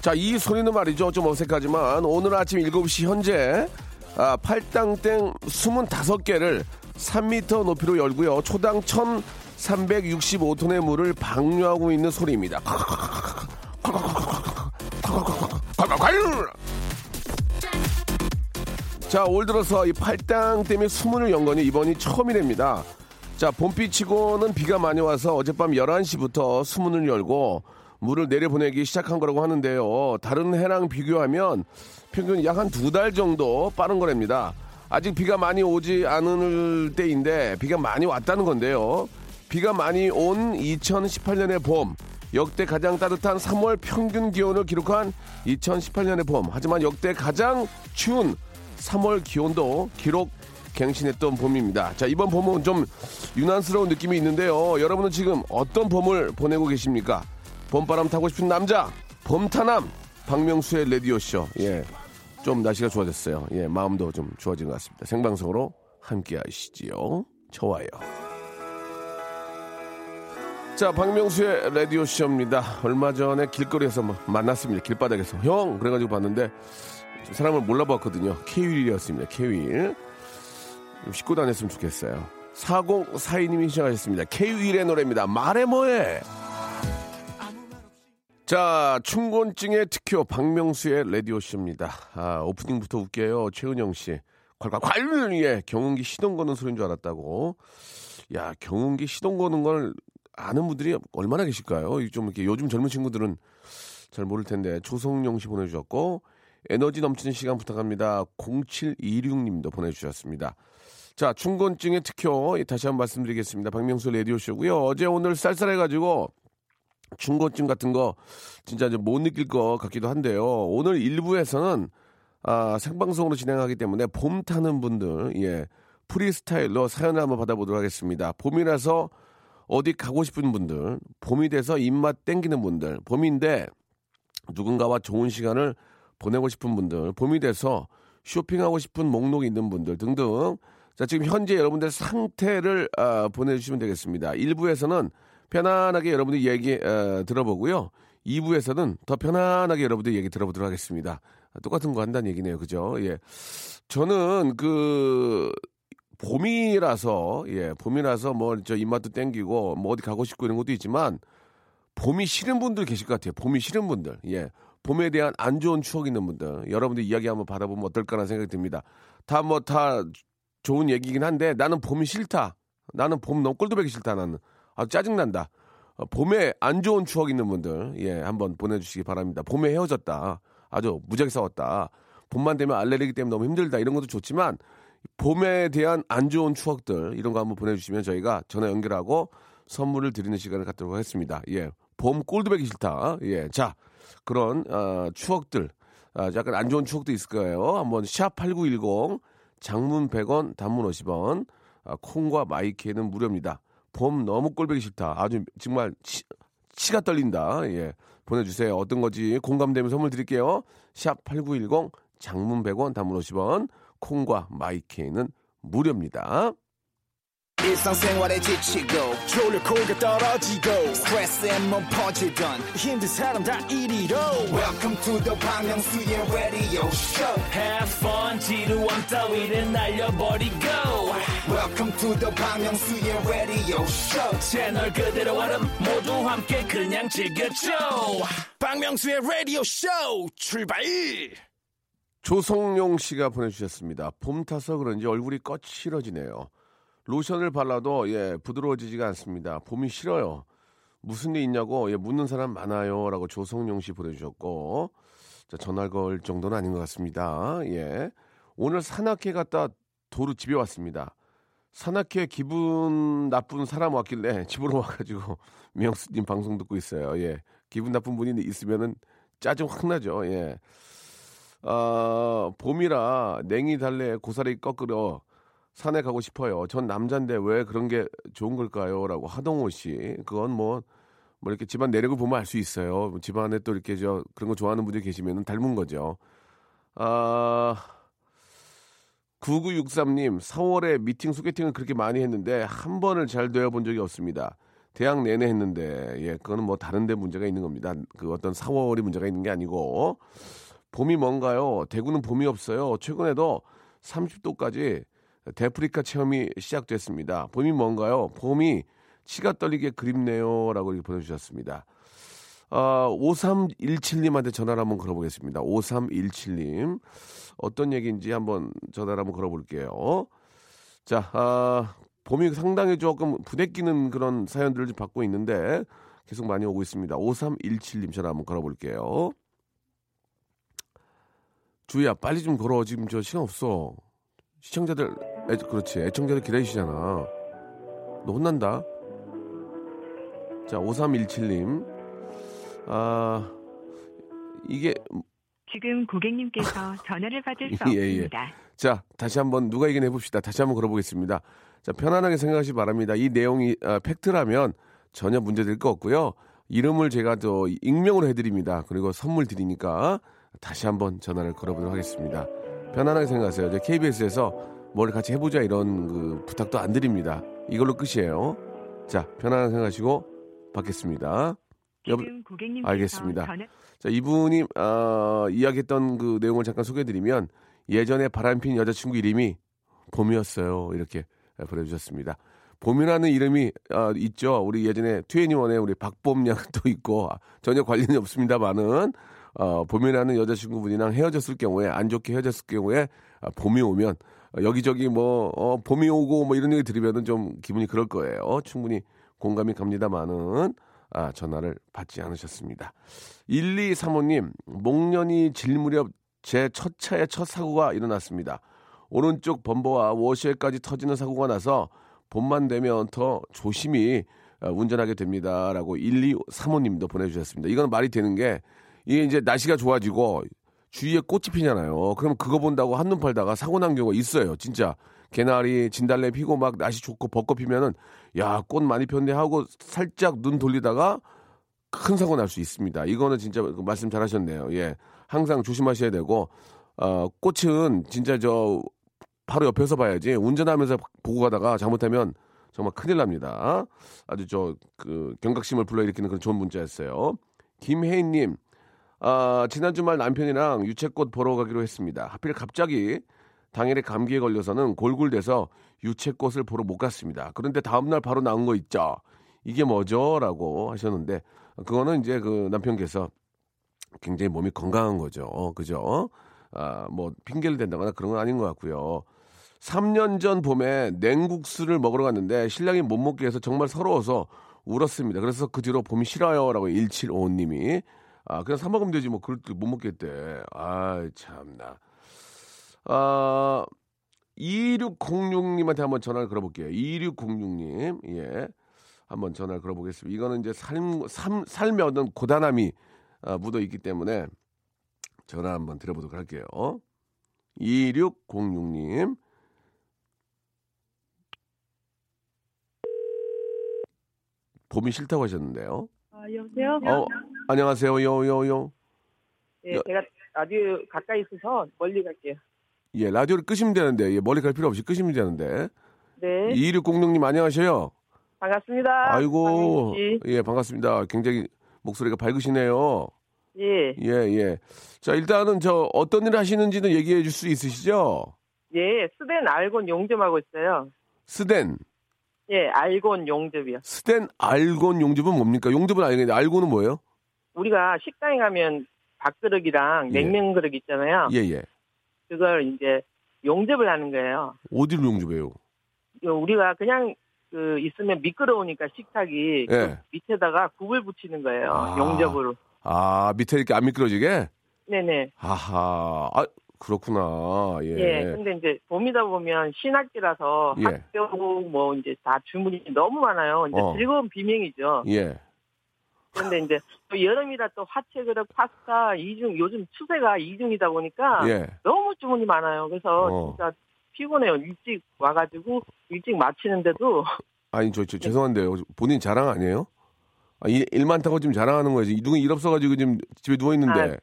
자, 이 소리는 말이죠. 좀 어색하지만 오늘 아침 7시 현재 아, 팔당땡 25개를 3m 높이로 열고요. 초당 1,365톤의 물을 방류하고 있는 소리입니다. 자, 올 들어서 이 팔당댐이 수문을 연 거니 이번이 처음이랍니다. 자, 봄비치고는 비가 많이 와서 어젯밤 11시부터 수문을 열고 물을 내려보내기 시작한 거라고 하는데요. 다른 해랑 비교하면 평균 약 한 두 달 정도 빠른 거랍니다. 아직 비가 많이 오지 않을 때인데 비가 많이 왔다는 건데요. 비가 많이 온 2018년의 봄, 역대 가장 따뜻한 3월 평균 기온을 기록한 2018년의 봄, 하지만 역대 가장 추운 3월 기온도 기록 갱신했던 봄입니다. 자, 이번 봄은 좀 유난스러운 느낌이 있는데요. 여러분은 지금 어떤 봄을 보내고 계십니까? 봄바람 타고 싶은 남자, 봄타남, 박명수의 레디오쇼. 예. 좀 날씨가 좋아졌어요. 예, 마음도 좀 좋아진 것 같습니다. 생방송으로 함께 하시지요. 좋아요. 자, 박명수의 라디오 쇼입니다. 얼마 전에 길거리에서 뭐 만났습니다. 길바닥에서. 형! 그래가지고 봤는데, 사람을 몰라봤거든요. 케윌이었습니다. 케윌. 좀 씻고 다녔으면 좋겠어요. 4042님이 시작하셨습니다. 케윌의 노래입니다. 말해 뭐해! 자, 충곤증의 특효 박명수의 라디오쇼입니다. 아, 오프닝부터 웃겨요. 최은영 씨. 콸콸 콸! 예, 경운기 시동 거는 소리인 줄 알았다고. 야, 경운기 시동 거는 걸 아는 분들이 얼마나 계실까요? 좀 이렇게 요즘 젊은 친구들은 잘 모를 텐데. 조성용 씨 보내주셨고, 에너지 넘치는 시간 부탁합니다. 0726님도 보내주셨습니다. 자, 충곤증의 특효 다시 한번 말씀드리겠습니다. 박명수 라디오쇼고요. 어제 오늘 쌀쌀해가지고 충곤증 같은 거 진짜 이제 못 느낄 것 같기도 한데요. 오늘 일부에서는 아, 생방송으로 진행하기 때문에 봄 타는 분들, 예, 프리스타일로 사연을 한번 받아보도록 하겠습니다. 봄이라서 어디 가고 싶은 분들, 봄이 돼서 입맛 땡기는 분들, 봄인데 누군가와 좋은 시간을 보내고 싶은 분들, 봄이 돼서 쇼핑하고 싶은 목록이 있는 분들 등등. 자, 지금 현재 여러분들 상태를 아, 보내주시면 되겠습니다. 1부에서는 편안하게 여러분들 얘기 어, 들어보고요. 2부에서는 더 편안하게 여러분들 얘기 들어보도록 하겠습니다. 똑같은 거 한다는 얘기네요. 그죠? 예. 저는 그 봄이라서 예, 봄이라서 뭐 저 입맛도 땡기고 뭐 어디 가고 싶고 이런 것도 있지만 봄이 싫은 분들 계실 것 같아요. 봄이 싫은 분들. 예. 봄에 대한 안 좋은 추억 있는 분들. 여러분들 이야기 한번 받아보면 어떨까라는 생각이 듭니다. 다 뭐 다 좋은 얘기긴 한데 나는 봄이 싫다. 나는 봄 너무 꼴도배기 싫다 나는. 아 짜증난다. 어, 봄에 안 좋은 추억 있는 분들 예 한번 보내주시기 바랍니다. 봄에 헤어졌다. 아주 무지하게 싸웠다. 봄만 되면 알레르기 때문에 너무 힘들다 이런 것도 좋지만 봄에 대한 안 좋은 추억들 이런 거 한번 보내주시면 저희가 전화 연결하고 선물을 드리는 시간을 갖도록 하겠습니다. 예, 봄 꼴드배기 싫다. 예, 자 그런 어, 추억들 아, 약간 안 좋은 추억도 있을 거예요. 한번 샵 #8910 장문 100원, 단문 50원, 아, 콩과 마이키에는 무료입니다. 봄 너무 꼴보기 싫다. 아주 정말 치, 치가 떨린다. 예. 보내주세요. 어떤 거지 공감되면 선물 드릴게요. 샵 8910 장문 100원 단문 50원 콩과 마이케이는 무료입니다. 일상생활에 지치고, 졸려 코가 떨어지고, 스트레스에 몸 퍼지던, 힘든 사람 다 이리로. welcome to the Bang Myung-soo's radio show Have fun 지루함 따위를 날려버리고 welcome to the Bang Myung-soo's radio show 채널 그대로 얼음 모두 함께 그냥 즐겨줘 박명수의 라디오 쇼 출발. 조성용 씨가 보내주셨습니다. 봄 타서 그런지 얼굴이 거칠어지네요. 로션을 발라도 예 부드러워지지가 않습니다. 봄이 싫어요. 무슨 일 있냐고 예, 묻는 사람 많아요라고 조성용 씨 보내주셨고 자, 전화 걸 정도는 아닌 것 같습니다. 예 오늘 산악회 갔다 도로 집에 왔습니다. 산악회 기분 나쁜 사람 왔길래 집으로 와가지고 명수님 방송 듣고 있어요. 예. 기분 나쁜 분이 있으면은 짜증 확 나죠. 예. 아, 봄이라 냉이 달래 고사리 꺾으러 산에 가고 싶어요. 전 남잔데 왜 그런 게 좋은 걸까요? 라고 하동호 씨. 그건 뭐, 뭐 이렇게 집안 내력을 보면 알 수 있어요. 집안에 또 이렇게 저 그런 거 좋아하는 분들이 계시면 닮은 거죠. 아, 9963님, 4월에 미팅 소개팅을 그렇게 많이 했는데 한 번을 잘 되어 본 적이 없습니다. 대학 내내 했는데, 예, 그거는 뭐 다른 데 문제가 있는 겁니다. 그 어떤 4월이 문제가 있는 게 아니고, 봄이 뭔가요? 대구는 봄이 없어요. 최근에도 30도까지 데프리카 체험이 시작됐습니다. 봄이 뭔가요? 봄이 치가 떨리게 그립네요. 라고 이렇게 보내주셨습니다. 아, 5317님한테 전화를 한번 걸어보겠습니다. 5317님. 어떤 얘기인지 한번 전화를 한번 걸어볼게요. 자, 아, 봄이 상당히 조금 부대끼는 그런 사연들을 좀 받고 있는데 계속 많이 오고 있습니다. 5317님 전화 한번 걸어볼게요. 주희야, 빨리 좀 걸어. 지금 저 시간 없어. 시청자들, 애, 그렇지. 애청자들 기다리시잖아. 너 혼난다. 자, 5317님. 아, 이게, 지금 고객님께서 전화를 받을 수 예, 예. 없습니다. 자, 다시 한번 누가 이긴 해봅시다. 다시 한번 걸어보겠습니다. 자, 편안하게 생각하시 기 바랍니다. 이 내용이 아, 팩트라면 전혀 문제될 거 없고요. 이름을 제가 또 익명으로 해드립니다. 그리고 선물 드리니까 다시 한번 전화를 걸어보도록 하겠습니다. 편안하게 생각하세요. 이제 KBS에서 뭘 같이 해보자 이런 그 부탁도 안 드립니다. 이걸로 끝이에요. 자, 편안하게 생각하시고 받겠습니다. 고객님께서 알겠습니다. 자, 이분이 아, 이야기했던 그 내용을 잠깐 소개해드리면 예전에 바람핀 여자친구 이름이 봄이었어요. 이렇게 보내주셨습니다. 봄이라는 이름이 아, 있죠. 우리 예전에 트웬티원에 우리 박봄 양도 있고 아, 전혀 관련이 없습니다만은 어, 봄이라는 여자친구분이랑 헤어졌을 경우에 안 좋게 헤어졌을 경우에 아, 봄이 오면 어, 여기저기 뭐 어, 봄이 오고 뭐 이런 얘기 들으면은 좀 기분이 그럴 거예요. 충분히 공감이 갑니다만은 아, 전화를 받지 않으셨습니다. 1235님, 목련이 질 무렵 제 첫 차의 첫 사고가 일어났습니다. 오른쪽 범버와 워시에까지 터지는 사고가 나서 봄만 되면 더 조심히 어, 운전하게 됩니다. 라고 1235님도 보내주셨습니다. 이건 말이 되는 게 이게 이제 날씨가 좋아지고 주위에 꽃이 피잖아요. 그럼 그거 본다고 한눈 팔다가 사고 난 경우가 있어요. 진짜. 개나리, 진달래 피고 막 날씨 좋고 벚꽃 피면은 야, 꽃 많이 폈네 하고 살짝 눈 돌리다가 큰 사고 날 수 있습니다. 이거는 진짜 그 말씀 잘 하셨네요. 예. 항상 조심하셔야 되고, 어, 꽃은 진짜 저 바로 옆에서 봐야지 운전하면서 보고 가다가 잘못하면 정말 큰일 납니다. 아주 저 그 경각심을 불러일으키는 그런 좋은 문자였어요. 김혜인님, 아, 지난 주말 남편이랑 유채꽃 보러 가기로 했습니다. 하필 갑자기 당일에 감기에 걸려서는 골골대서 유채꽃을 보러 못 갔습니다. 그런데 다음날 바로 나온 거 있죠. 이게 뭐죠? 라고 하셨는데, 그거는 이제 그 남편께서 굉장히 몸이 건강한 거죠. 그죠? 아, 뭐, 핑계를 댄다거나 그런 건 아닌 것 같고요. 3년 전 봄에 냉국수를 먹으러 갔는데 신랑이 못 먹게 해서 정말 서러워서 울었습니다. 그래서 그 뒤로 봄이 싫어요. 라고 1755님이. 아, 그냥 사 먹으면 되지. 뭐, 그럴 때못 먹겠대. 아, 참나. 아, 2606님한테 한번 전화를 걸어볼게요. 2606님. 예. 한번 전화를 걸어보겠습니다. 이거는 이제 삶, 삶, 삶에 어떤 고단함이 아, 묻어 있기 때문에 전화 한번 드려보도록 할게요. 2606님. 봄이 싫다고 하셨는데요. 아, 여보세요? 어, 안녕하세요. 요, 요, 요. 예, 제가 라디오 가까이 있어서 멀리 갈게요. 예, 라디오를 끄시면 되는데, 예, 멀리 갈 필요 없이 끄시면 되는데. 네. 2606님 안녕하세요. 반갑습니다. 아이고. 예, 반갑습니다. 굉장히 목소리가 밝으시네요. 예. 예, 예. 자, 일단은 저 어떤 일 하시는지는 얘기해 줄 수 있으시죠? 예, 스덴 알곤 용접하고 있어요. 스덴. 예, 알곤 용접이요. 스덴 알곤 용접은 뭡니까? 용접은 알겠는데 알곤은 뭐예요? 우리가 식당에 가면 밥그릇이랑 예. 냉면 그릇 있잖아요. 예, 예. 그걸 이제 용접을 하는 거예요. 어디로 용접해요? 이거 우리가 그냥 그 있으면 미끄러우니까 식탁이 그 예. 밑에다가 굽을 붙이는 거예요. 아. 용접으로. 아, 밑에 이렇게 안 미끄러지게? 네네. 아하. 아, 그렇구나. 예. 예. 근데 이제 봄이다 보면 신학기라서 예. 학교 뭐 이제 다 주문이 너무 많아요. 이제 어. 즐거운 비명이죠. 예. 그런데 이제 또 여름이라 또 화채 그릇 파스타 이중 요즘 추세가 이중이다 보니까 예. 너무 주문이 많아요. 그래서 어. 진짜 피곤해요. 일찍 와가지고 일찍 마치는데도 아니 저, 저 죄송한데요. 본인 자랑 아니에요? 아, 일, 일 많다고 지금 자랑하는 거예요. 누군 일 없어가지고 지금 집에 누워 있는데.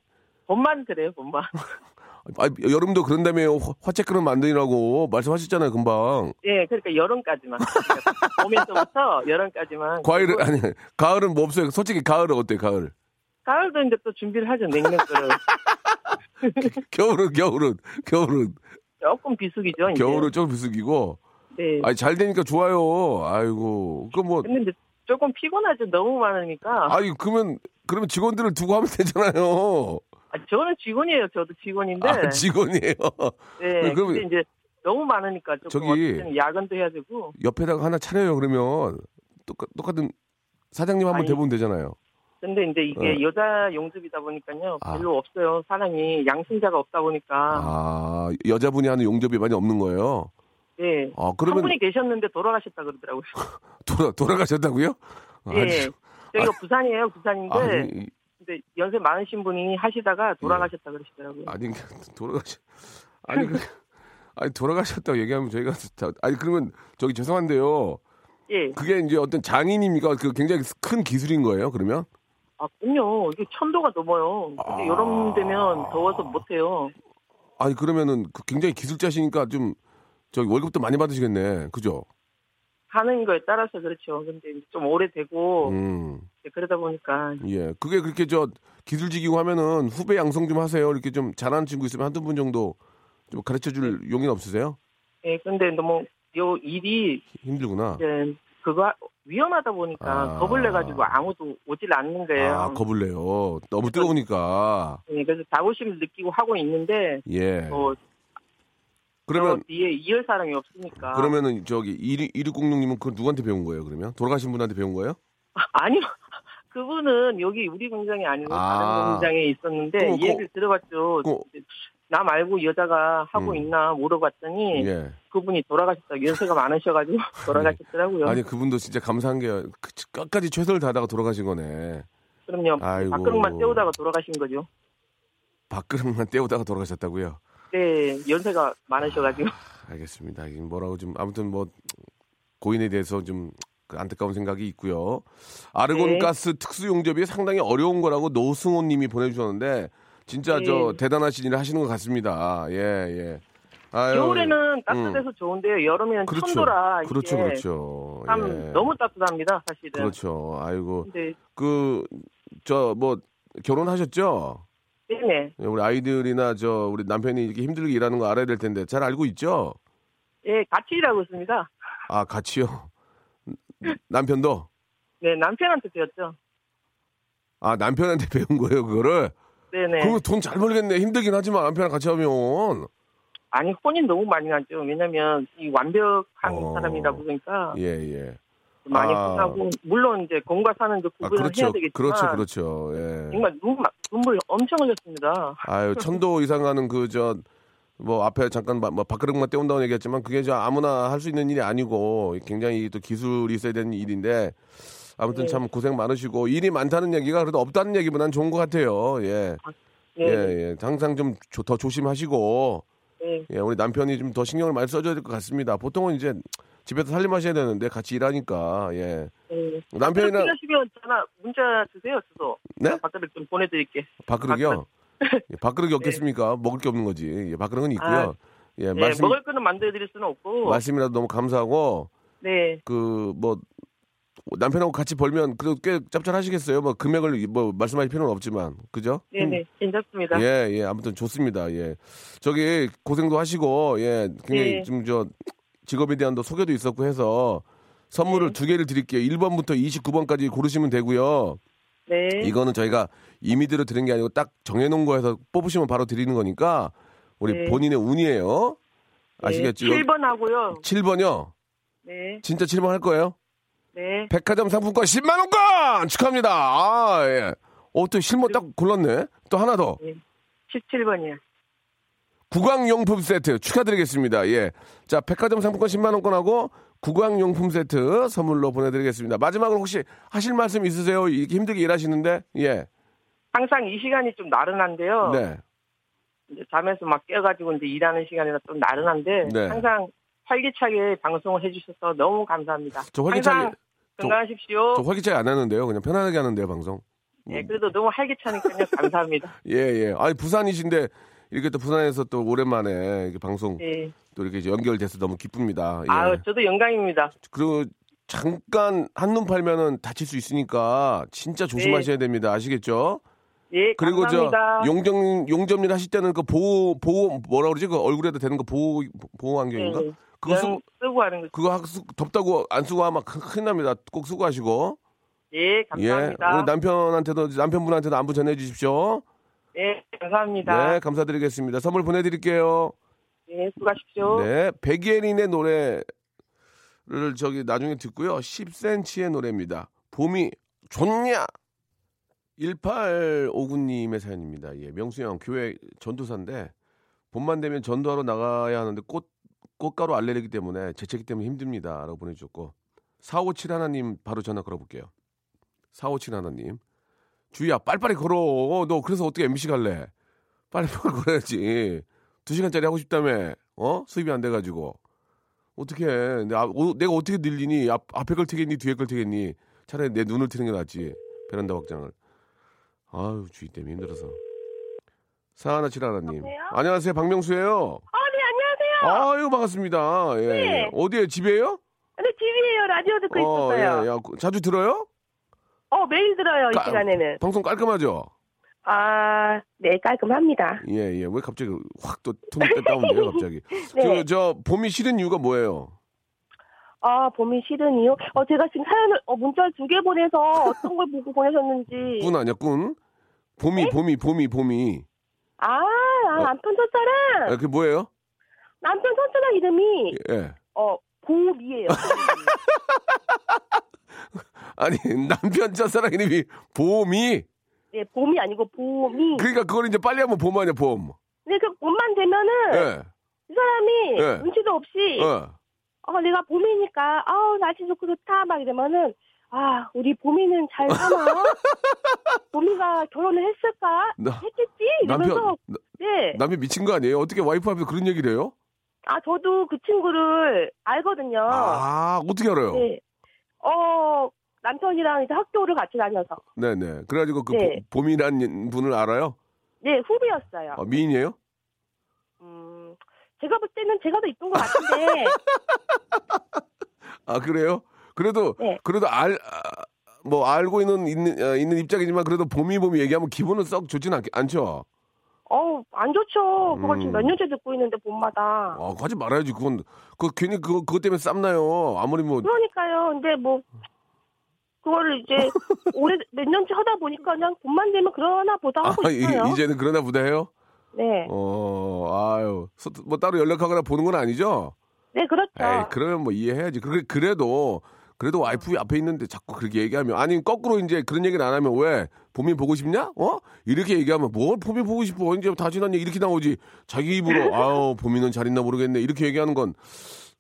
봄만 그래요. 봄만. 아, 여름도 그런다며요. 화- 화채 그릇 만드느라고 말씀하셨잖아요, 금방. 예, 그러니까 여름까지만. 그러니까 봄에서부터 여름까지만. 과일은 아니 가을은 뭐 없어요. 솔직히 가을은 어때? 가을. 가을도 이제 또 준비를 하죠. 냉면거를. 겨울은 겨울은 겨울은 조금 비수기죠. 이제. 겨울은 조금 비수기고. 네. 아니 잘 되니까 좋아요. 아이고. 그 뭐 근데 이제 조금 피곤하죠. 너무 많으니까. 아니 그러면 그러면 직원들을 두고 하면 되잖아요. 아, 저는 직원이에요. 저도 직원인데. 아 직원이에요. 네. 근데 이제 너무 많으니까 저기- 야근도 해야 되고. 옆에다가 하나 차려요. 그러면 똑같, 똑같은 사장님 한번 아니, 대보면 되잖아요. 근데 이제 이게 어. 여자 용접이다 보니까요. 아. 별로 없어요. 사람이 양심자가 없다 보니까. 아 여자분이 하는 용접이 많이 없는 거예요. 네. 아한 그러면 분이 계셨는데 돌아가셨다 그러더라고요. 돌아 돌아가셨다고요? 아, 예. 저희가 부산이에요. 부산인데. 아니, 근데 연세 많으신 분이 하시다가 돌아가셨다 그러시더라고요. 아니 돌아가셨 아니 그 아니 돌아가셨다고 얘기하면 저희가 다, 아니 그러면 저기 죄송한데요. 예. 그게 이제 어떤 장인입니까? 그 굉장히 큰 기술인 거예요. 그러면 아, 그럼요. 이게 천도가 넘어요. 근데 아. 여름 되면 더워서 못 해요. 아니 그러면은 그 굉장히 기술자시니까 좀 저기 월급도 많이 받으시겠네. 그죠? 하는 거에 따라서 그렇죠. 근데 좀 오래되고 음. 이제 그러다 보니까 예. 그게 그렇게 저 기술직이고 하면은 후배 양성 좀 하세요. 이렇게 좀 잘하는 친구 있으면 한두 분 정도 좀 가르쳐 줄 네. 용의는 없으세요? 예, 근데 너무 요 일이 힘들구나. 이제 그거 위험하다 보니까 아. 겁을 내 가지고 아무도 오질 않는 거예요. 아, 겁을 내요. 너무 뜨거우니까. 예, 그래서 자부심을 느끼고 하고 있는데 예. 뭐 그러면 저 뒤에 이을 사람이 없으니까 그러면은 저기 2606님은 그걸 누구한테 배운 거예요, 그러면? 돌아가신 분한테 배운 거예요? 아니요. 그분은 여기 우리 공장이 아니고 아. 다른 공장에 있었는데 그거, 이 얘기를 들어봤죠. 그거- 나 말고 여자가 하고 음. 있나 물어봤더니 예. 그분이 돌아가셨다. 연세가 많으셔가지고 돌아가셨더라고요. 아니 그분도 진짜 감사한 게 그- 끝까지 최선을 다하다가 돌아가신 거네. 그럼요. 아이고. 밥그릇만 때우다가 돌아가신 거죠. 밥그릇만 때우다가 돌아가셨다고요? 네, 연세가 많으셔가지고. 알겠습니다. 이게 뭐라고 좀 아무튼 뭐 고인에 대해서 좀 그 안타까운 생각이 있고요. 아르곤 가스 특수 용접이 상당히 어려운 거라고 노승호 님이 보내주셨는데 진짜 네. 저 대단하신 일을 하시는 것 같습니다. 예 예. 아유, 겨울에는 따뜻해서 좋은데요. 여름에는 그렇죠. 천도라 그렇죠, 그렇죠. 참 예. 너무 따뜻합니다, 사실은. 그렇죠. 아이고 근데 그저 뭐 결혼하셨죠? 네네. 예, 우리 아이들이나 저 우리 남편이 이렇게 힘들게 일하는 거 알아야 될 텐데 잘 알고 있죠? 예, 같이 일하고 있습니다. 아 같이요. 남편도 네, 남편한테 배웠죠. 아 남편한테 배운 거예요 그거를. 네네. 그거 돈 잘 벌겠네. 힘들긴 하지만 남편이랑 같이 하면. 아니 혼이 너무 많이 나죠. 왜냐면 이 완벽한 어. 사람이다 보니까 예 예. 많이 아. 하고 물론 이제 공과 사는 그아 구분을 그렇죠. 해야 되겠지만 그렇죠 그렇죠. 예. 정말 눈, 눈물 엄청 흘렸습니다. 아유 천도 이상 가는 그 저 뭐 앞에 잠깐 마- 뭐 밥그릇만 때운다고 얘기했지만 그게 저 아무나 할 수 있는 일이 아니고 굉장히 또 기술이 있어야 되는 일인데 아무튼 네. 참 고생 많으시고 일이 많다는 얘기가 그래도 없다는 얘기보다는 좋은 것 같아요. 예. 네, 예, 예. 항상 좀 더 조심하시고 네. 예, 우리 남편이 좀 더 신경을 많이 써줘야 될 것 같습니다. 보통은 이제 집에서 살림하셔야 되는데 같이 일하니까 예. 네. 남편이랑 필요하시면 전화 문자 주세요 주소. 네? 밥그릇 좀 보내드릴게. 밥그릇이요. 예, 밥그릇이 없겠습니까? 먹을 게 없는 거지. 예, 밥그릇은 있고요. 아, 예, 네, 말씀 먹을 거는 만들어드릴 수는 없고. 말씀이라도 너무 감사하고 네. 그 뭐 남편하고 같이 벌면 그래도 꽤 짭짤하시겠어요. 뭐 금액을 뭐 말씀하실 필요는 없지만 그죠? 네네. 괜찮습니다. 예, 예. 아무튼 좋습니다. 예. 저기 고생도 하시고 예, 굉장히 네. 좀저 직업에 대한 또 소개도 있었고 해서 선물을 네. 두 개를 드릴게요. 1번부터 29번까지 고르시면 되고요. 네. 이거는 저희가 임의대로 드린 게 아니고 딱 정해놓은 거에서 뽑으시면 바로 드리는 거니까 우리 네. 본인의 운이에요. 아시겠죠? 네. 7번 하고요. 7번이요. 네. 진짜 7번 할 거예요? 네. 백화점 상품권 10만 원권 축하합니다. 아 예. 어 또 실무 딱 골랐네. 또 하나 더. 17번이요. 구강용품 세트 축하드리겠습니다. 예. 자, 백화점 상품권 10만원권하고 구강용품 세트 선물로 보내드리겠습니다. 마지막으로 혹시 하실 말씀 있으세요? 이렇게 힘들게 일하시는데? 예. 항상 이 시간이 좀 나른한데요. 네. 이제 잠에서 막 깨가지고 이제 일하는 시간이라 좀 나른한데 네. 항상 활기차게 방송을 해주셔서 너무 감사합니다. 저 활기차게, 항상 저- 건강하십시오. 저 활기차게 안 하는데요. 그냥 편안하게 하는데요, 방송. 예, 그래도 너무 활기차니까요. 감사합니다. 예, 예. 아니, 부산이신데 이렇게 또 부산에서 또 오랜만에 이렇게 방송 예. 또 이렇게 연결돼서 너무 기쁩니다. 예. 아유, 저도 영광입니다. 그리고 잠깐 한눈 팔면은 다칠 수 있으니까 진짜 조심하셔야 됩니다. 아시겠죠? 예, 그리고 감사합니다. 저 용정 용접일 하실 때는 그 보호 보호 뭐라 그러지? 그 얼굴에도 되는 거 보호 보호 안경인가? 예, 그거 쓰, 그냥 쓰고 하는 거. 그거 하- 쓰- 덥다고 안 쓰고 하면 큰- 큰일 납니다. 꼭 쓰고 하시고. 예, 예. 감사합니다. 우리 남편한테도 남편분한테도 안부 전해 주십시오. 예, 감사합니다. 네, 감사드리겠습니다. 선물 보내 드릴게요. 예, 수고하십시오. 네, 백예린의 노래를 저기 나중에 듣고요. 10cm의 노래입니다. 봄이 좋냐? 1859님의 사연입니다. 예, 명수 형 교회 전도사인데 봄만 되면 전도하러 나가야 하는데 꽃 꽃가루 알레르기 때문에 재채기 때문에 힘듭니다라고 보내주셨고 457 하나님 바로 전화 걸어볼게요. 457 하나님 주희야 빨리빨리 걸어. 너 그래서 어떻게 MC 갈래? 빨리빨리 걸어야지. 두 시간짜리 하고 싶다며. 어? 수입이 안 돼가지고. 어떻게 해. 내가, 어, 내가 어떻게 늘리니? 앞, 앞에 걸 트겠니? 뒤에 걸 트겠니? 차라리 내 눈을 트는 게 낫지. 베란다 확장을. 아유, 주희 때문에 힘들어서. 사하나칠 하나님. 여보세요? 안녕하세요. 박명수예요 아, 네, 안녕하세요. 아유, 반갑습니다. 예. 네. 어디에? 집이에요? 근데 TV에요. 라디오 듣고 어, 있었어요. 예, 야, 자주 들어요? 어, 매일 들어요, 이 까- 시간에는. 방송 깔끔하죠? 아, 네, 깔끔합니다. 예, 예. 왜 갑자기 확 또 톤이 다운돼요, 갑자기. 네. 그, 저, 봄이 싫은 이유가 뭐예요? 아, 봄이 싫은 이유? 어, 제가 지금 사연을, 어, 문자를 두 개 보내서 어떤 걸 보고 보내셨는지. 꾼 아니야, 꾼? 봄이, 네? 봄이, 봄이, 봄이. 아, 아, 어. 남편 첫사랑! 아, 그게 뭐예요? 남편 첫사랑 이름이, 예. 어, 봄이에요. 아니, 남편 첫사랑 이름이 봄이. 네, 봄이 아니고 봄이. 그러니까 그걸 이제 빨리 하면 봄 아니야, 봄. 근데 그 봄만 되면은, 예. 이 사람이 네. 눈치도 없이, 어. 어, 내가 봄이니까, 아우, 날씨 좋고 좋다, 막 이러면은, 아, 우리 봄이는 잘 사나? 봄이가 결혼을 했을까? 나- 했겠지? 이러면서, 남편, 나- 네. 남편 미친 거 아니에요? 어떻게 와이프 앞에서 그런 얘기를 해요? 아, 저도 그 친구를 알거든요. 아, 어떻게 알아요? 네. 어, 남편이랑 이제 학교를 같이 다녀서. 네네. 그래가지고 그 네. 보- 봄이란 분을 알아요? 네, 후배였어요. 어, 미인이에요? 음, 제가 볼 때는 제가 더 이쁜 것 같은데, 아, 그래요? 그래도, 네. 그래도 알, 아, 뭐, 알고 있는, 있는, 어, 있는 입장이지만 그래도 봄이 봄이 얘기하면 기분은 썩 좋진 않, 않죠? 어우, 안 좋죠. 그걸 지금 음. 몇 년째 듣고 있는데, 봄마다. 어, 하지 말아야지. 그건, 그 괜히 그거, 그것 때문에 쌈나요. 아무리 뭐, 그러니까요. 근데 뭐 그거를 이제 오래 몇 년째 하다 보니까 그냥 봄만 되면 그러나 보다 하고 아, 이- 있어요. 이제는 그러나 보다 해요? 네, 어, 아유. 소- 뭐 따로 연락하거나 보는 건 아니죠? 네 그렇죠. 에이, 그러면 뭐 이해해야지. 그래, 그래도, 그래도 와이프 앞에 있는데 자꾸 그렇게 얘기하면, 아니, 거꾸로 이제 그런 얘기를 안 하면 왜? 봄이 보고 싶냐? 어? 이렇게 얘기하면 뭘 봄이 보고 싶어? 이제 다 얘기 이렇게 나오지. 자기 입으로, 아우, 봄이는 잘 있나 모르겠네. 이렇게 얘기하는 건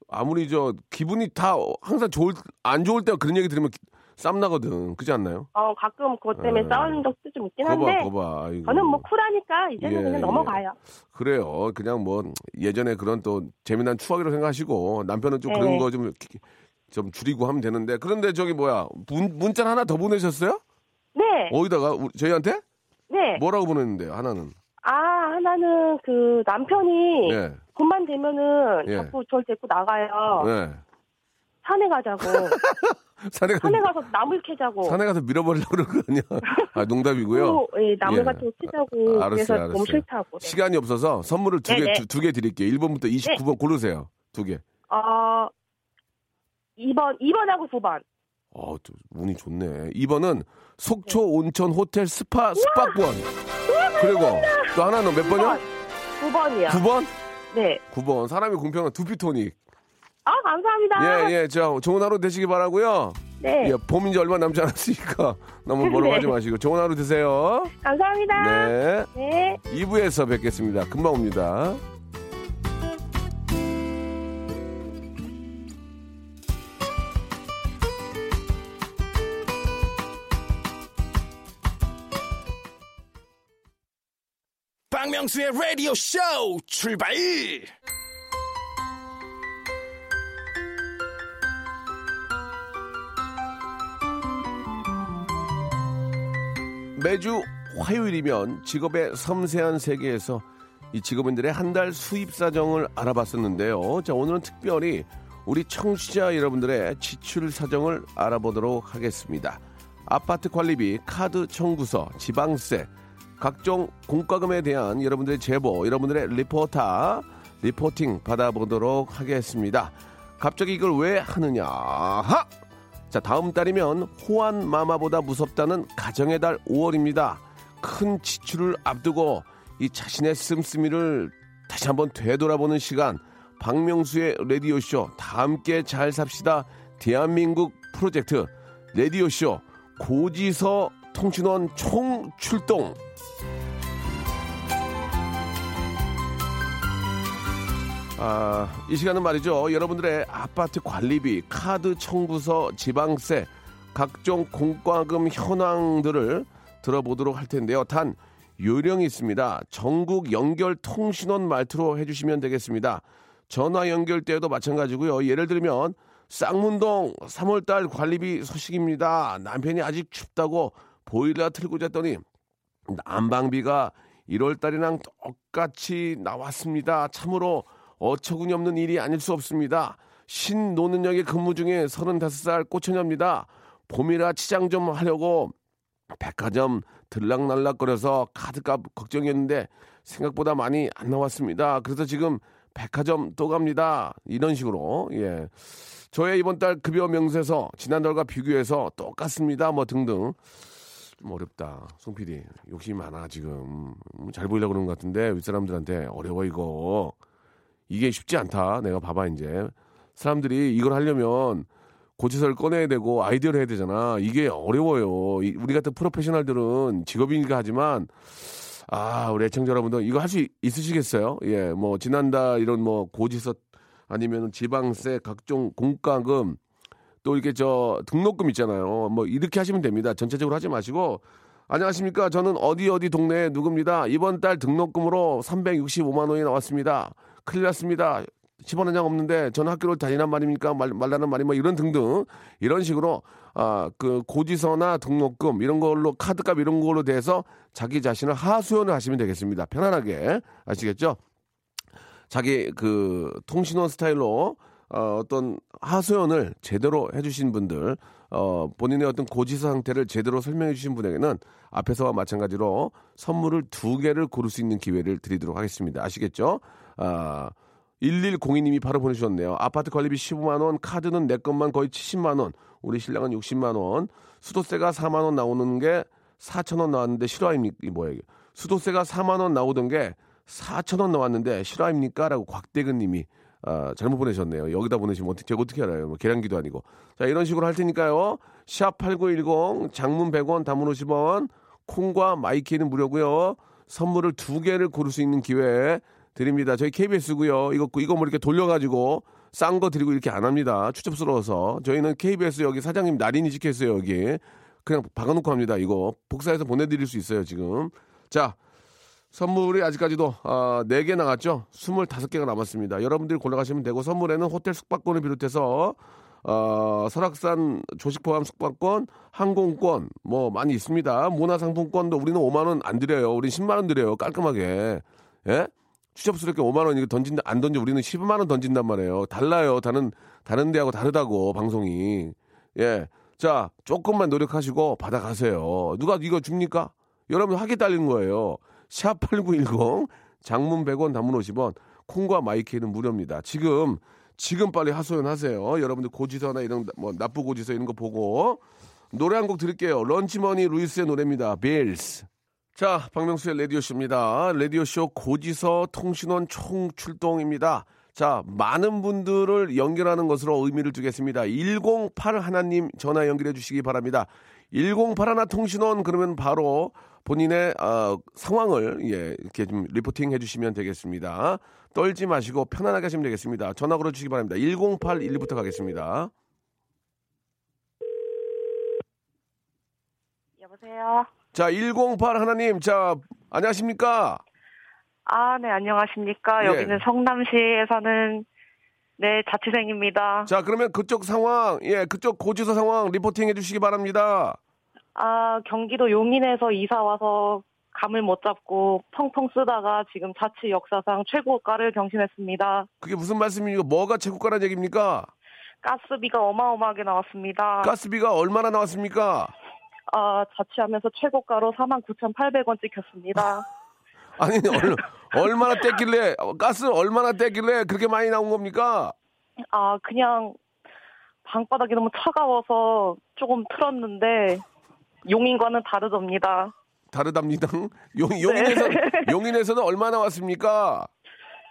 아무리 저 기분이 다 항상 좋을, 안 좋을 때 그런 얘기 들으면 기- 쌈 나거든. 그렇지 않나요? 어 가끔 그것 때문에 에. 싸우는 적도 좀 있긴 거봐, 한데 거봐. 아이고. 저는 뭐 쿨하니까 이제는 예, 그냥 예. 넘어가요. 그래요. 그냥 뭐 예전에 그런 또 재미난 추억이라고 생각하시고 남편은 좀 네. 그런 거 좀 좀 줄이고 하면 되는데 그런데 저기 뭐야 문 문자 하나 더 보내셨어요? 네, 어디다가 우리- 저희한테 네. 뭐라고 보냈는데요? 하나는 아 하나는 그 남편이 예, 봄만 되면은 예. 자꾸 저를 데리고 나가요. 예. 산에 가자고. 산에 가서 산에 가서 나물 캐자고. 산에 가서 밀어버리려고 그런 거 아니야? 아 농담이고요. 또, 예, 나물 예. 같은 거 캐자고. 아, 알았어요, 그래서 알았어요. 너무 싫다고. 네. 시간이 없어서 선물을 두개 네네. 두개 드릴게요. 1번부터 29번 고르세요. 두 개. 어, 2번, 2번하고 9번. 어, 또 운이 좋네. 2번은 속초 온천 호텔 스파 숙박권. 그리고 또 하나는 몇 번이요? 9번이요. 9번? 네. 9번. 사람이 공평한 두피 토닉. 아, 감사합니다. 예, 예. 저 좋은 하루 되시기 바라고요 네. 예, 봄인지 얼마 남지 않았으니까 너무 멀어가지 네. 마시고 좋은 하루 되세요. 감사합니다. 네. 네. 2부에서 뵙겠습니다. 금방 옵니다. 박명수의 라디오 쇼 출발! 매주 화요일이면 직업의 섬세한 세계에서 이 직업인들의 한 달 수입 사정을 알아봤었는데요. 자, 오늘은 특별히 우리 청취자 여러분들의 지출 사정을 알아보도록 하겠습니다. 아파트 관리비, 카드 청구서, 지방세, 각종 공과금에 대한 여러분들의 제보, 여러분들의 리포터, reporting 받아보도록 하겠습니다. 갑자기 이걸 왜 하느냐? 하! 자, 다음 달이면 호환 마마보다 무섭다는 가정의 달 5월입니다. 큰 지출을 앞두고 이 자신의 씀씀이를 다시 한번 되돌아보는 시간. 박명수의 라디오쇼 다 함께 잘 삽시다. 대한민국 프로젝트 라디오쇼 고지서 통신원 총 출동. 아, 이 시간은 말이죠. 여러분들의 아파트 관리비, 카드 청구서, 지방세, 각종 공과금 현황들을 들어보도록 할 텐데요. 단 요령이 있습니다. 전국 연결 통신원 말투로 해주시면 되겠습니다. 전화 연결 때도 마찬가지고요. 예를 들면 쌍문동 3월달 관리비 소식입니다. 남편이 아직 춥다고 보일러 틀고 잤더니 난방비가 1월달이랑 똑같이 나왔습니다. 참으로 어처구니 없는 일이 아닐 수 없습니다. 신노는역에 근무 중에 35살 꼬처녀입니다. 봄이라 치장 좀 하려고 백화점 들락날락거려서 카드값 걱정이었는데 생각보다 많이 안 나왔습니다. 그래서 지금 백화점 또 갑니다. 이런 식으로 예. 저의 이번 달 급여 명세서 지난달과 비교해서 똑같습니다. 뭐 등등. 좀 어렵다. 송 PD. 욕심이 많아, 지금. 음, 잘 보이려고 그러는 것 같은데, 윗사람들한테 어려워, 이거. 이게 쉽지 않다. 내가 봐봐, 이제. 사람들이 이걸 하려면 고지서를 꺼내야 되고 아이디어를 해야 되잖아. 이게 어려워요. 이- 우리 같은 프로페셔널들은 직업이니까 하지만, 아, 우리 애청자 여러분들 이거 할 수 있으시겠어요? 예, 뭐, 지난달 이런 뭐 고지서 아니면 지방세, 각종 공과금, 또 이렇게 저 등록금 있잖아요. 뭐 이렇게 하시면 됩니다. 전체적으로 하지 마시고 안녕하십니까? 저는 어디 어디 동네 누굽니다. 이번 달 등록금으로 365만 원이 나왔습니다. 큰일 났습니다. 10원 한장 없는데 저는 학교를 다니란 말입니까? 말, 말라는 말이 뭐 이런 등등 이런 식으로 아 그 고지서나 등록금 이런 걸로 카드값 이런 걸로 대해서 자기 자신을 하소연을 하시면 되겠습니다. 편안하게 아시겠죠? 자기 그 통신원 스타일로 어, 어떤 하소연을 제대로 해주신 분들, 어, 본인의 어떤 고지서 상태를 제대로 설명해 주신 분에게는 앞에서와 마찬가지로 선물을 두 개를 고를 수 있는 기회를 드리도록 하겠습니다. 아시겠죠? 아, 1102님이 바로 보내주셨네요. 아파트 관리비 15만원, 카드는 내 것만 거의 70만원, 우리 신랑은 60만원, 수도세가 4만원 나오는 게 4천원 나왔는데 실화입니까? 이 이게. 수도세가 4만원 나오던 게 4천원 나왔는데 실화입니까? 라고 곽대근 님이 아, 잘못 보내셨네요. 여기다 보내시면 어떻게, 제가 어떻게 알아요? 뭐 계량기도 아니고. 자, 이런 식으로 할 테니까요. 샵8910, 장문 100원, 단문 50원, 콩과 마이K는 무료고요. 선물을 두 개를 고를 수 있는 기회 드립니다. 저희 KBS고요. 이거, 이거 뭐 이렇게 돌려가지고 싼 거 드리고 이렇게 안 합니다. 추접스러워서. 저희는 KBS 여기 사장님 날인이 찍혔어요, 여기. 그냥 박아놓고 합니다. 이거. 복사해서 보내드릴 수 있어요, 지금. 자, 선물이 아직까지도 아, 4개 나갔죠. 25개가 남았습니다. 여러분들이 골라가시면 되고 선물에는 호텔 숙박권을 비롯해서 어, 설악산 조식 포함 숙박권, 항공권 뭐 많이 있습니다. 문화상품권도 우리는 5만 원 안 드려요. 우리는 10만 원 드려요. 깔끔하게. 예? 추접스럽게 5만 원 이거 던진다 안 던져 우리는 10만 원 던진단 말이에요. 달라요. 다른 다른 데하고 다르다고 방송이. 예. 자, 조금만 노력하시고 받아가세요. 누가 이거 줍니까? 여러분 하기에 달린 거예요. 샵 8910 장문 100원 단문 50원 콩과 마이K는 무료입니다. 지금 지금 빨리 하소연하세요. 여러분들 고지서나 이런 뭐 납부 고지서 이런 거 보고 노래 한 곡 들을게요. LunchMoney Lewis의 노래입니다. Bills. 자, 박명수의 라디오쇼입니다. 라디오쇼 고지서 통신원 총출동입니다. 자, 많은 분들을 연결하는 것으로 의미를 두겠습니다. 108 하나님 전화 연결해 주시기 바랍니다. 108 하나 통신원 그러면 바로 본인의 어, 상황을 예, 이렇게 좀 리포팅 해주시면 되겠습니다. 떨지 마시고 편안하게 하시면 되겠습니다. 전화 걸어 주시기 바랍니다. 1081부터 가겠습니다. 여보세요. 자, 108 하나님, 자, 안녕하십니까? 아, 네, 안녕하십니까. 예. 여기는 성남시에 사는, 네, 자취생입니다. 자, 그러면 그쪽 상황, 예, 그쪽 고지서 상황 리포팅 해주시기 바랍니다. 아, 경기도 용인에서 이사 와서 감을 못 잡고 펑펑 쓰다가 지금 자취 역사상 최고가를 경신했습니다. 그게 무슨 말씀입니까? 뭐가 최고가란 얘기입니까? 가스비가 어마어마하게 나왔습니다. 가스비가 얼마나 나왔습니까? 아, 자취하면서 최고가로 49,800원 찍혔습니다. 아니, 얼, 얼마나 뗐길래, 가스 얼마나 뗐길래 그렇게 많이 나온 겁니까? 아, 그냥 방바닥이 너무 차가워서 조금 틀었는데 용인과는 다르답니다. 다르답니다. 용, 용인에서, 용인에서는 얼마 나 왔습니까?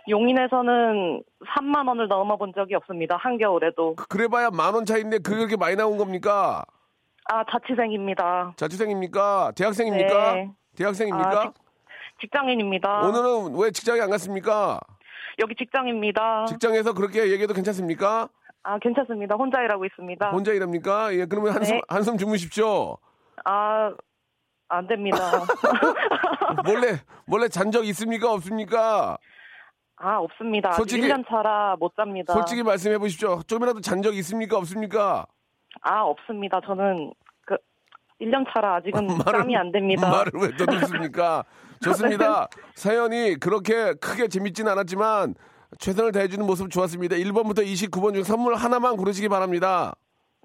용인에서는 3만 원을 넘어본 적이 없습니다. 한겨울에도. 그- 그래봐야 만 원 차인데 그렇게 많이 나온 겁니까? 아, 자취생입니다. 자취생입니까? 대학생입니까? 네. 대학생입니까? 아, 직장인입니다. 오늘은 왜 직장에 안 갔습니까? 여기 직장입니다. 직장에서 그렇게 얘기해도 괜찮습니까? 아, 괜찮습니다. 혼자 일하고 있습니다. 혼자 일합니까? 예, 그러면 한숨, 네. 한숨 주무십시오. 아, 안 됩니다. 몰래, 몰래 잔 적 있습니까? 없습니까? 아, 없습니다. 솔직히- 솔직히 1년 차라 못 잡니다. 솔직히 말씀해 보십시오. 조금이라도 잔 적 있습니까? 없습니까? 아, 없습니다. 저는 그 1년 차라 아직은 짬이 안 됩니다. 말을 왜 떠들습니까? 좋습니다. 사연이 그렇게 크게 재밌진 않았지만 최선을 다해주는 모습 좋았습니다. 1번부터 29번 중 선물 하나만 고르시기 바랍니다.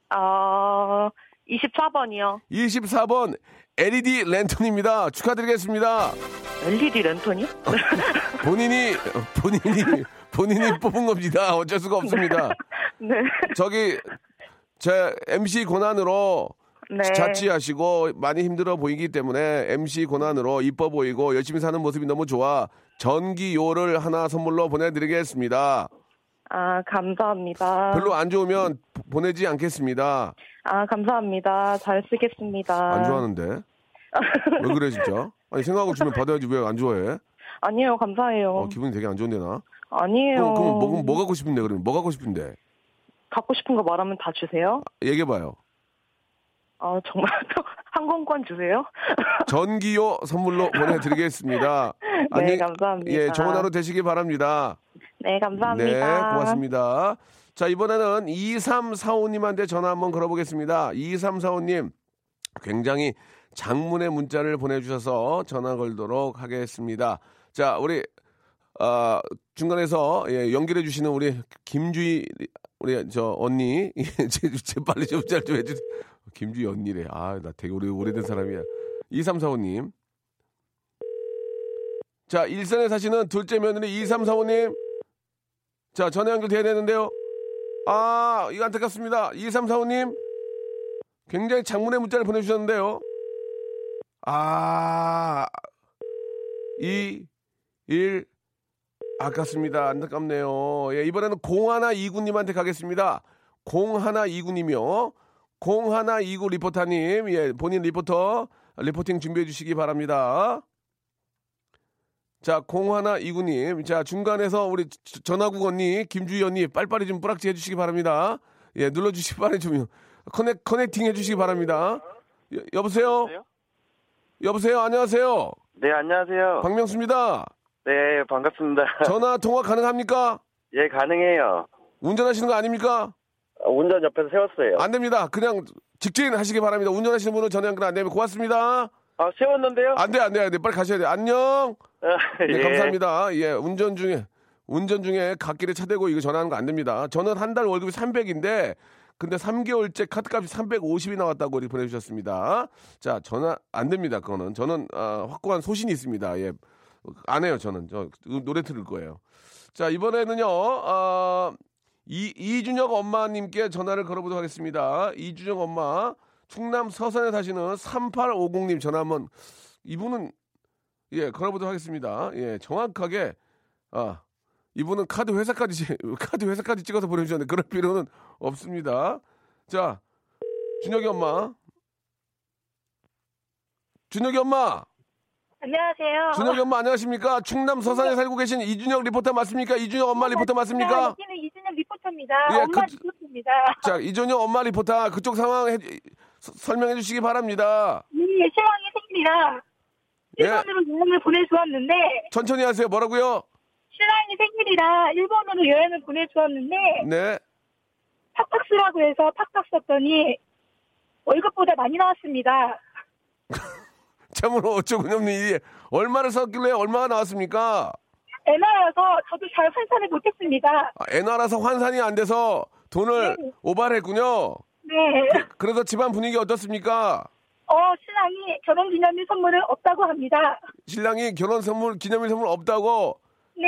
아, 24번이요. 24번 LED 랜턴입니다. 축하드리겠습니다. LED 랜턴이요? 본인이 본인이 본인이 뽑은 겁니다. 어쩔 수가 없습니다. 네. 저기 제 MC 고난으로 네. 자취하시고 많이 힘들어 보이기 때문에 MC 고난으로 이뻐 보이고 열심히 사는 모습이 너무 좋아 전기요를 하나 선물로 보내드리겠습니다. 아, 감사합니다. 별로 안 좋으면 보- 보내지 않겠습니다. 아, 감사합니다. 잘 쓰겠습니다. 안 좋아하는데 왜 그래 진짜? 아니 생각하고 주면 받아야지 왜 안 좋아해? 아니에요, 감사해요. 어, 기분이 되게 안 좋은데 나. 아니에요. 그럼, 그럼 뭐, 뭐 갖고 싶은데 그러면 뭐 갖고 싶은데 갖고 싶은 거 말하면 다 주세요? 얘기해봐요. 아, 정말 항공권 주세요? 전기요 선물로 보내드리겠습니다. 네, 안녕히- 감사합니다. 예, 좋은 하루 되시기 바랍니다. 네, 감사합니다. 네, 고맙습니다. 자, 이번에는 2345님한테 전화 한번 걸어보겠습니다. 2345님, 굉장히 장문의 문자를 보내주셔서 전화 걸도록 하겠습니다. 자, 우리, 아, 중간에서 예, 연결해 주시는 우리 김주희, 우리 저 언니, 예, 제, 제 빨리 좀 잘 좀 해주세요. 김주희 언니래. 아, 나 되게 오래, 오래된 사람이야. 2345님. 자, 일산에 사시는 둘째 며느리 2345님. 자, 전화 연결돼야 되는데요. 아, 이거 안타깝습니다. 2345님. 굉장히 장문의 문자를 보내주셨는데요. 아, 2, 1, 아깝습니다. 안타깝네요. 예, 이번에는 0129님한테 가겠습니다. 0129님이요. 0129 리포터님, 예, 본인 리포터, 리포팅 준비해 주시기 바랍니다. 자, 0129님. 자, 중간에서 우리 저- 전화국 언니, 김주희 언니, 빨리빨리 좀 뿌락지 해주시기 바랍니다. 예, 눌러주시기 좀, 커넥, 커넥팅 해주시기 바랍니다. 여, 여보세요? 여보세요? 안녕하세요? 네, 안녕하세요. 박명수입니다. 네, 반갑습니다. 전화 통화 가능합니까? 예, 가능해요. 운전하시는 거 아닙니까? 어, 운전 옆에서 세웠어요. 안 됩니다. 그냥 직진 하시기 바랍니다. 운전하시는 분은 전화 연결 안 되면 고맙습니다. 아, 세웠는데요? 안 돼, 안 돼, 안 돼. 빨리 가셔야 돼. 안녕! 아, 네, 감사합니다. 예, 운전 중에, 운전 중에 갓길에 차대고 이거 전화하는 거 안 됩니다. 저는 한 달 월급이 300인데, 근데 3개월째 카드값이 350이 나왔다고 이렇게 보내주셨습니다. 자, 전화 안 됩니다. 그거는. 저는, 아, 확고한 소신이 있습니다. 예. 안 해요, 저는. 저 노래 들을 거예요. 자, 이번에는요, 어, 이, 이준혁 엄마님께 전화를 걸어보도록 하겠습니다. 이준혁 엄마, 충남 서산에 사시는 3850님 전화 한번, 이분은 예, 걸어보도록 하겠습니다. 예, 정확하게, 아, 이분은 카드 회사까지, 카드 회사까지 찍어서 보내주셨는데, 그럴 필요는 없습니다. 자, 준혁이 엄마. 준혁이 엄마! 안녕하세요. 준혁이 엄마 안녕하십니까? 충남 서산에 살고 계신 이준혁 리포터 맞습니까? 이준혁 엄마 리포터 맞습니까? 여기는 이준혁 리포터입니다. 예, 엄마 그- 리포터입니다. 자, 이준혁 엄마 리포터 그쪽 상황 해, 서- 설명해 주시기 바랍니다. 네, 실망이 생깁니다. 예. 일본으로 여행을 보내주었는데 천천히 하세요. 뭐라고요? 신랑이 생일이라 일본으로 여행을 보내주었는데 네. 팍팍 쓰라고 해서 팍팍 썼더니 월급보다 많이 나왔습니다. 참으로 어쩌군요. 이 얼마를 썼길래 얼마가 나왔습니까? 애나여서 저도 잘 환산을 못했습니다. 아, 엔화라서 환산이 안 돼서 돈을 네. 오바를 했군요. 네. 그 래서 집안 분위기 어떻습니까? 어, 신랑이 결혼 기념일 선물은 없다고 합니다. 신랑이 결혼 선물, 기념일 선물 없다고. 네.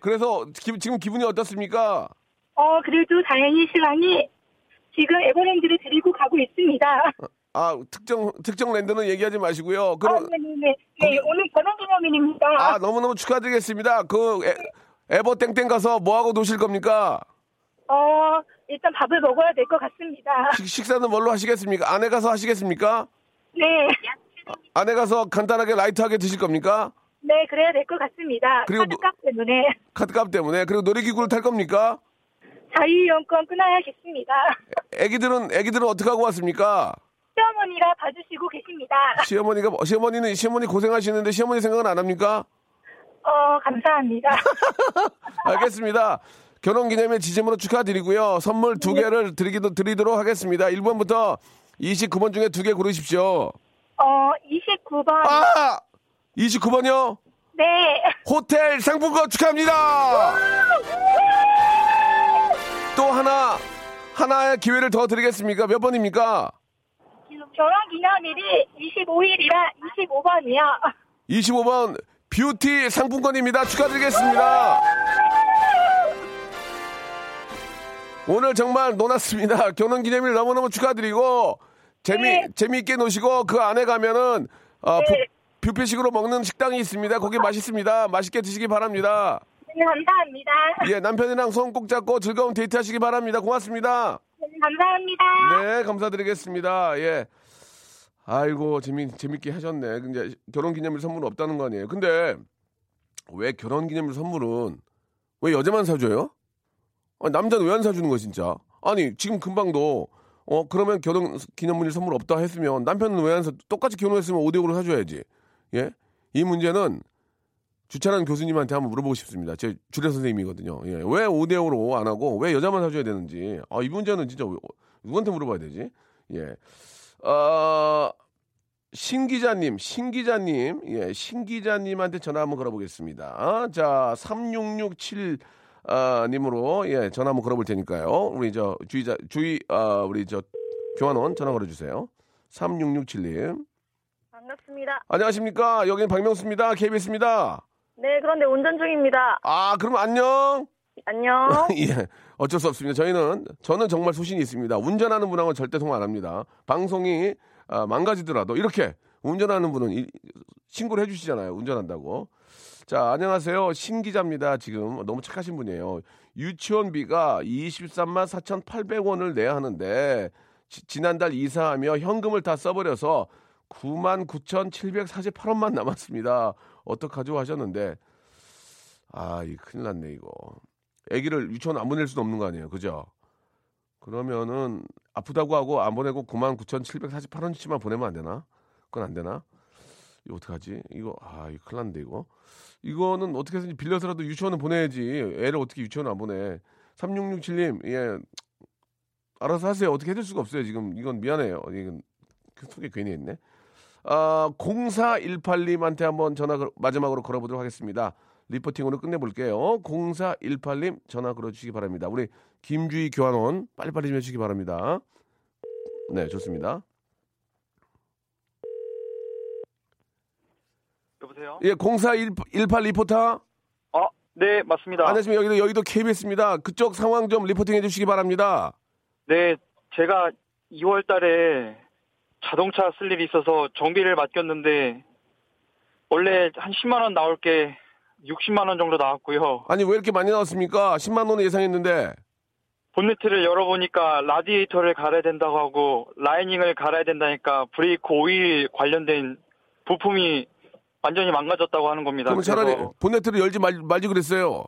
그래서 기- 지금 기분이 어떻습니까? 어, 그래도 다행히 신랑이 지금 에버랜드를 데리고 가고 있습니다. 아, 특정, 특정 랜드는 얘기하지 마시고요. 아, 그럼, 네네 네. 네, 오늘 결혼기념일입니다. 아, 너무너무 축하드리겠습니다. 그, 에, 에버 땡땡 가서 뭐하고 노실 겁니까? 어, 일단 밥을 먹어야 될 것 같습니다. 식, 식사는 뭘로 하시겠습니까? 안에 가서 하시겠습니까? 네. 안에 가서 간단하게 light하게 드실 겁니까? 네, 그래야 될 것 같습니다. 그리고 노- 카드값 때문에 카드값 때문에. 그리고 놀이기구를 탈 겁니까? 자유이용권 끊어야겠습니다. 애기들은, 애기들은 어떻게 하고 왔습니까? 시어머니가 봐주시고 계십니다. 시어머니가, 시어머니는, 시어머니 고생하시는데 시어머니 생각은 안 합니까? 어, 감사합니다. 알겠습니다. 결혼 기념일 지짐으로 축하드리고요. 선물 두 개를 드리기도, 드리도록 하겠습니다. 1번부터 29번 중에 두 개 고르십시오. 어, 29번. 아! 29번이요? 네. 호텔 상품권 축하합니다! 또 하나, 하나의 기회를 더 드리겠습니까? 몇 번입니까? 결혼 기념일이 25일이라 25번이요. 25번 뷰티 상품권입니다. 축하드리겠습니다. 오늘 정말 놀았습니다. 결혼 기념일 너무너무 축하드리고 재미 네. 재미있게 노시고 그 안에 가면은 어, 네. 뷰, 뷔페 식으로 먹는 식당이 있습니다. 거기 맛있습니다. 맛있게 드시기 바랍니다. 네, 감사합니다. 예, 남편이랑 손 꼭 잡고 즐거운 데이트 하시기 바랍니다. 고맙습니다. 네, 감사합니다. 네, 감사드리겠습니다. 예. 아이고, 재미, 재밌게 하셨네. 근데 결혼 기념일 선물은 없다는 거 아니에요. 근데 왜 결혼 기념일 선물은 왜 여자만 사줘요? 아니, 남자는 왜 안 사주는 거야, 진짜? 아니, 지금 금방도 어, 그러면 결혼 기념일 선물 없다 했으면 남편은 왜 안 사, 똑같이 결혼했으면 5대 5로 사줘야지. 예? 이 문제는 주차라는 교수님한테 한번 물어보고 싶습니다. 제 주례 선생님이거든요. 예. 왜 5대 5로 안 하고 왜 여자만 사줘야 되는지. 아, 이 문제는 진짜 누구한테 물어봐야 되지? 예. 어, 신 기자님, 신 기자님, 예, 신 기자님한테 전화 한번 걸어보겠습니다. 자, 3667 아, 님으로 예, 전화 한번 걸어볼 테니까요. 우리 저 주의자 주의 아, 우리 저 교환원 전화 걸어 주세요. 3667 님. 반갑습니다. 안녕하십니까? 여기는 박명수입니다. KBS입니다. 네, 그런데 운전 중입니다. 아, 그럼 안녕. 안녕. 예. 어쩔 수 없습니다. 저희는 저는 정말 소신이 있습니다. 운전하는 분하고 절대 통화 안 합니다. 방송이 아, 망가지더라도 이렇게 운전하는 분은 이- 신고를 해주시잖아요. 운전한다고. 자, 안녕하세요. 신 기자입니다. 지금 너무 착하신 분이에요. 유치원비가 23만 4,800원을 내야 하는데 지, 지난달 이사하며 현금을 다 써버려서 9만 9,748원만 남았습니다. 어떡하죠 하셨는데 아, 이 큰일 났네 이거. 아기를 유치원 안 보낼 수는 없는 거 아니에요. 그죠? 그러면은 아프다고 하고 안 보내고 99,748원치만 보내면 안 되나? 그건 안 되나? 이거 어떡하지? 이거 아, 이거 큰일 났는데 이거. 이거는 어떻게 해서든지 빌려서라도 유치원은 보내야지. 애를 어떻게 유치원 안 보내. 3667님, 예. 알아서 하세요. 어떻게 해줄 수가 없어요. 지금 이건 미안해요. 이건 그 속에 괜히 했네. 아, 0418님한테 한번 전화 걸- 마지막으로 걸어보도록 하겠습니다. 리포팅으로 끝내볼게요. 0418님 전화 걸어주시기 바랍니다. 우리 김주희 교환원 빨리빨리 좀 해주시기 바랍니다. 네, 좋습니다. 여보세요? 예, 0418 리포터. 아, 네, 맞습니다. 안녕하십니까. 여기도, 여의도 KBS입니다. 그쪽 상황 좀 reporting 해주시기 바랍니다. 네, 제가 2월 달에 자동차 쓸 일이 있어서 정비를 맡겼는데 원래 한 10만 원 나올 게 60만 원 정도 나왔고요. 아니, 왜 이렇게 많이 나왔습니까? 10만 원을 예상했는데. 본네트를 열어보니까 라디에이터를 갈아야 된다고 하고 라이닝을 갈아야 된다니까 브레이크 오일 관련된 부품이 완전히 망가졌다고 하는 겁니다. 그럼 차라리 본네트를 열지 말, 말지 그랬어요.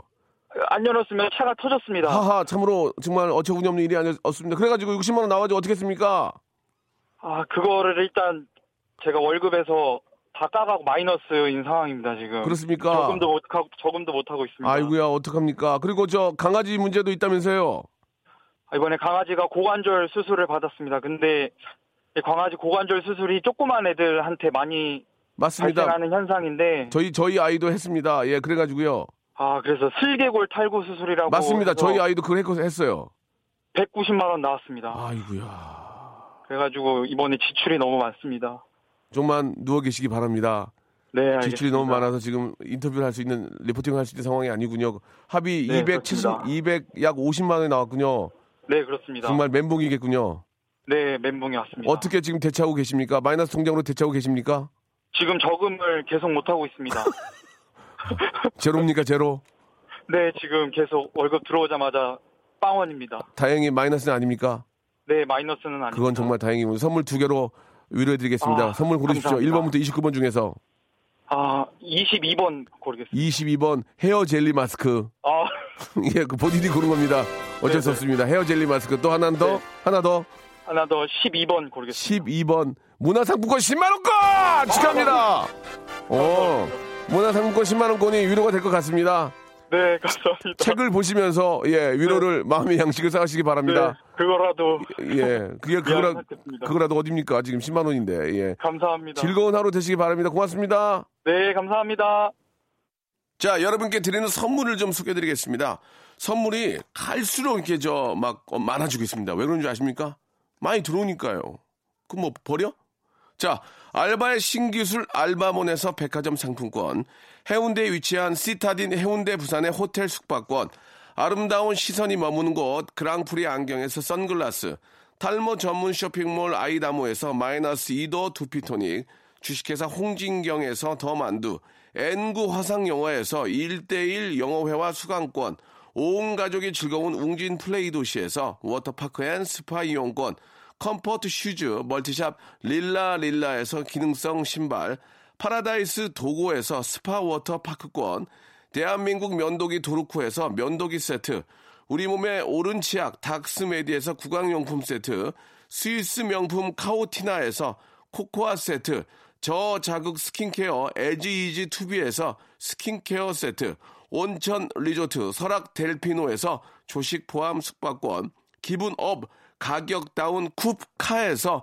안 열었으면 차가 터졌습니다. 하하, 참으로 정말 어처구니 없는 일이 아니었습니다. 그래가지고 60만 원 나와가지고 어떻게 했습니까? 아, 그거를 일단 제가 월급에서 다 까가고 마이너스인 상황입니다 지금. 그렇습니까? 저금도 못 하고 저금도 못 하고 있습니다. 아이고야, 어떡합니까? 그리고 저 강아지 문제도 있다면서요? 아, 이번에 강아지가 고관절 수술을 받았습니다. 근데 이 강아지 고관절 수술이 조그만 애들한테 많이 맞습니다. 발생하는 현상인데 저희, 저희 아이도 했습니다. 예, 그래가지고요. 아 그래서 슬개골 탈구 수술이라고 맞습니다. 저희 아이도 그걸 했- 했어요. 190만 원 나왔습니다. 아이고야. 그래가지고 이번에 지출이 너무 많습니다. 좀만 누워 계시기 바랍니다. 네, 알겠습니다. 지출이 너무 많아서 지금 인터뷰를 할 수 있는 리포팅을 할 수 있는 상황이 아니군요. 합의 네, 270, 그렇습니다. 200, 약 50만 원이 나왔군요. 네, 그렇습니다. 정말 멘붕이겠군요. 네, 멘붕이 왔습니다. 어떻게 지금 대처하고 계십니까? 마이너스 통장으로 대처하고 계십니까? 지금 저금을 계속 못 하고 있습니다. 제로입니까, 제로? 네, 지금 계속 월급 들어오자마자 빵원입니다. 다행히 마이너스는 아닙니까? 네, 마이너스는 아닙니다. 그건 정말 다행이고 선물 두 개로 위로해드리겠습니다. 아, 선물 고르십시오. 감사합니다. 1번부터 29번 중에서 아, 22번 고르겠습니다. 22번 헤어 젤리 마스크. 아, 예, 그 본인이 고른 겁니다. 어쩔 수 네네. 없습니다. 헤어 젤리 마스크 또 하나 더, 네. 하나 더. 하나 더 12번 고르겠습니다. 12번 문화상품권 10만 원권 축하합니다. 어, 문화상품권 10만 원권이 위로가 될 것 같습니다. 네, 감사합니다. 책을 보시면서, 예, 위로를, 마음의 양식을 쌓으시기 네, 바랍니다. 그거라도 예, 그게 그거라. 그거라도 어딥니까? 지금 10만 원인데, 예. 감사합니다. 즐거운 하루 되시기 바랍니다. 고맙습니다. 네, 감사합니다. 자, 여러분께 드리는 선물을 좀 소개해 드리겠습니다. 선물이 갈수록 이렇게 저 막 많아지고 있습니다. 왜 그런지 아십니까? 많이 들어오니까요. 그럼 뭐 버려? 자, 알바의 신기술 알바몬에서 백화점 상품권, 해운대에 위치한 시타딘 해운대 부산의 호텔 숙박권, 아름다운 시선이 머무는 곳 그랑프리 안경에서 선글라스, 탈모 전문 쇼핑몰 아이다모에서 마이너스 2도 두피토닉, 주식회사 홍진경에서 더 만두, N구 화상영어에서 1대1 영어회화 수강권, 온 가족이 즐거운 웅진 플레이 도시에서 워터파크 and 스파 이용권, 컴포트 슈즈 멀티샵 릴라 릴라에서 기능성 신발, 파라다이스 도고에서 스파 워터 파크권, 대한민국 면도기 도루코에서 면도기 세트, 우리 몸에 옳은 치약 닥스메디에서 구강용품 세트, 스위스 명품 카오티나에서 코코아 세트, 저자극 스킨케어 에지이지 투비에서 스킨케어 세트, 온천 리조트 설악 델피노에서 조식 포함 숙박권, 기분 업 가격 다운 쿱카에서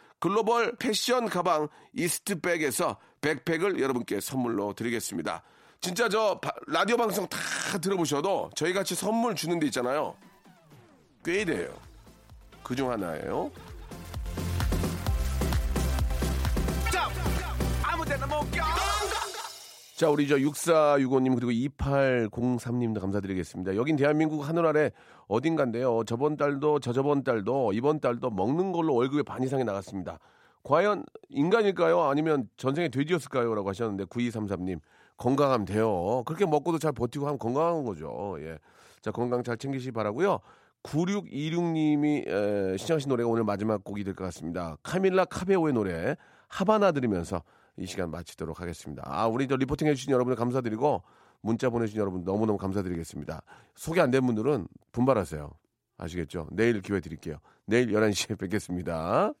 글로벌 패션 가방 이스트백에서 백팩을 여러분께 선물로 드리겠습니다. 진짜 저 바- 라디오 방송 다 들어보셔도 저희 같이 선물 주는 데 있잖아요. 꽤 돼요. 그 중 하나예요. 자, 우리 저 6465님 그리고 2803님도 감사드리겠습니다. 여긴 대한민국 하늘 아래 어딘가인데요. 저번 달도 저저번 달도 이번 달도 먹는 걸로 월급의 반 이상이 나갔습니다. 과연 인간일까요? 아니면 전생에 돼지였을까요? 라고 하셨는데 9233님 건강하면 돼요. 그렇게 먹고도 잘 버티고 하면 건강한 거죠. 예. 자, 건강 잘 챙기시기 바라고요. 9626님이 에, 신청하신 노래가 오늘 마지막 곡이 될 것 같습니다. 카밀라 카베오의 노래 하바나 들으면서 이 시간 마치도록 하겠습니다. 아, 우리 저 리포팅 해주신 여러분 감사드리고 문자 보내주신 여러분 너무너무 감사드리겠습니다. 소개 안 된 분들은 분발하세요. 아시겠죠? 내일 기회 드릴게요. 내일 11시에 뵙겠습니다.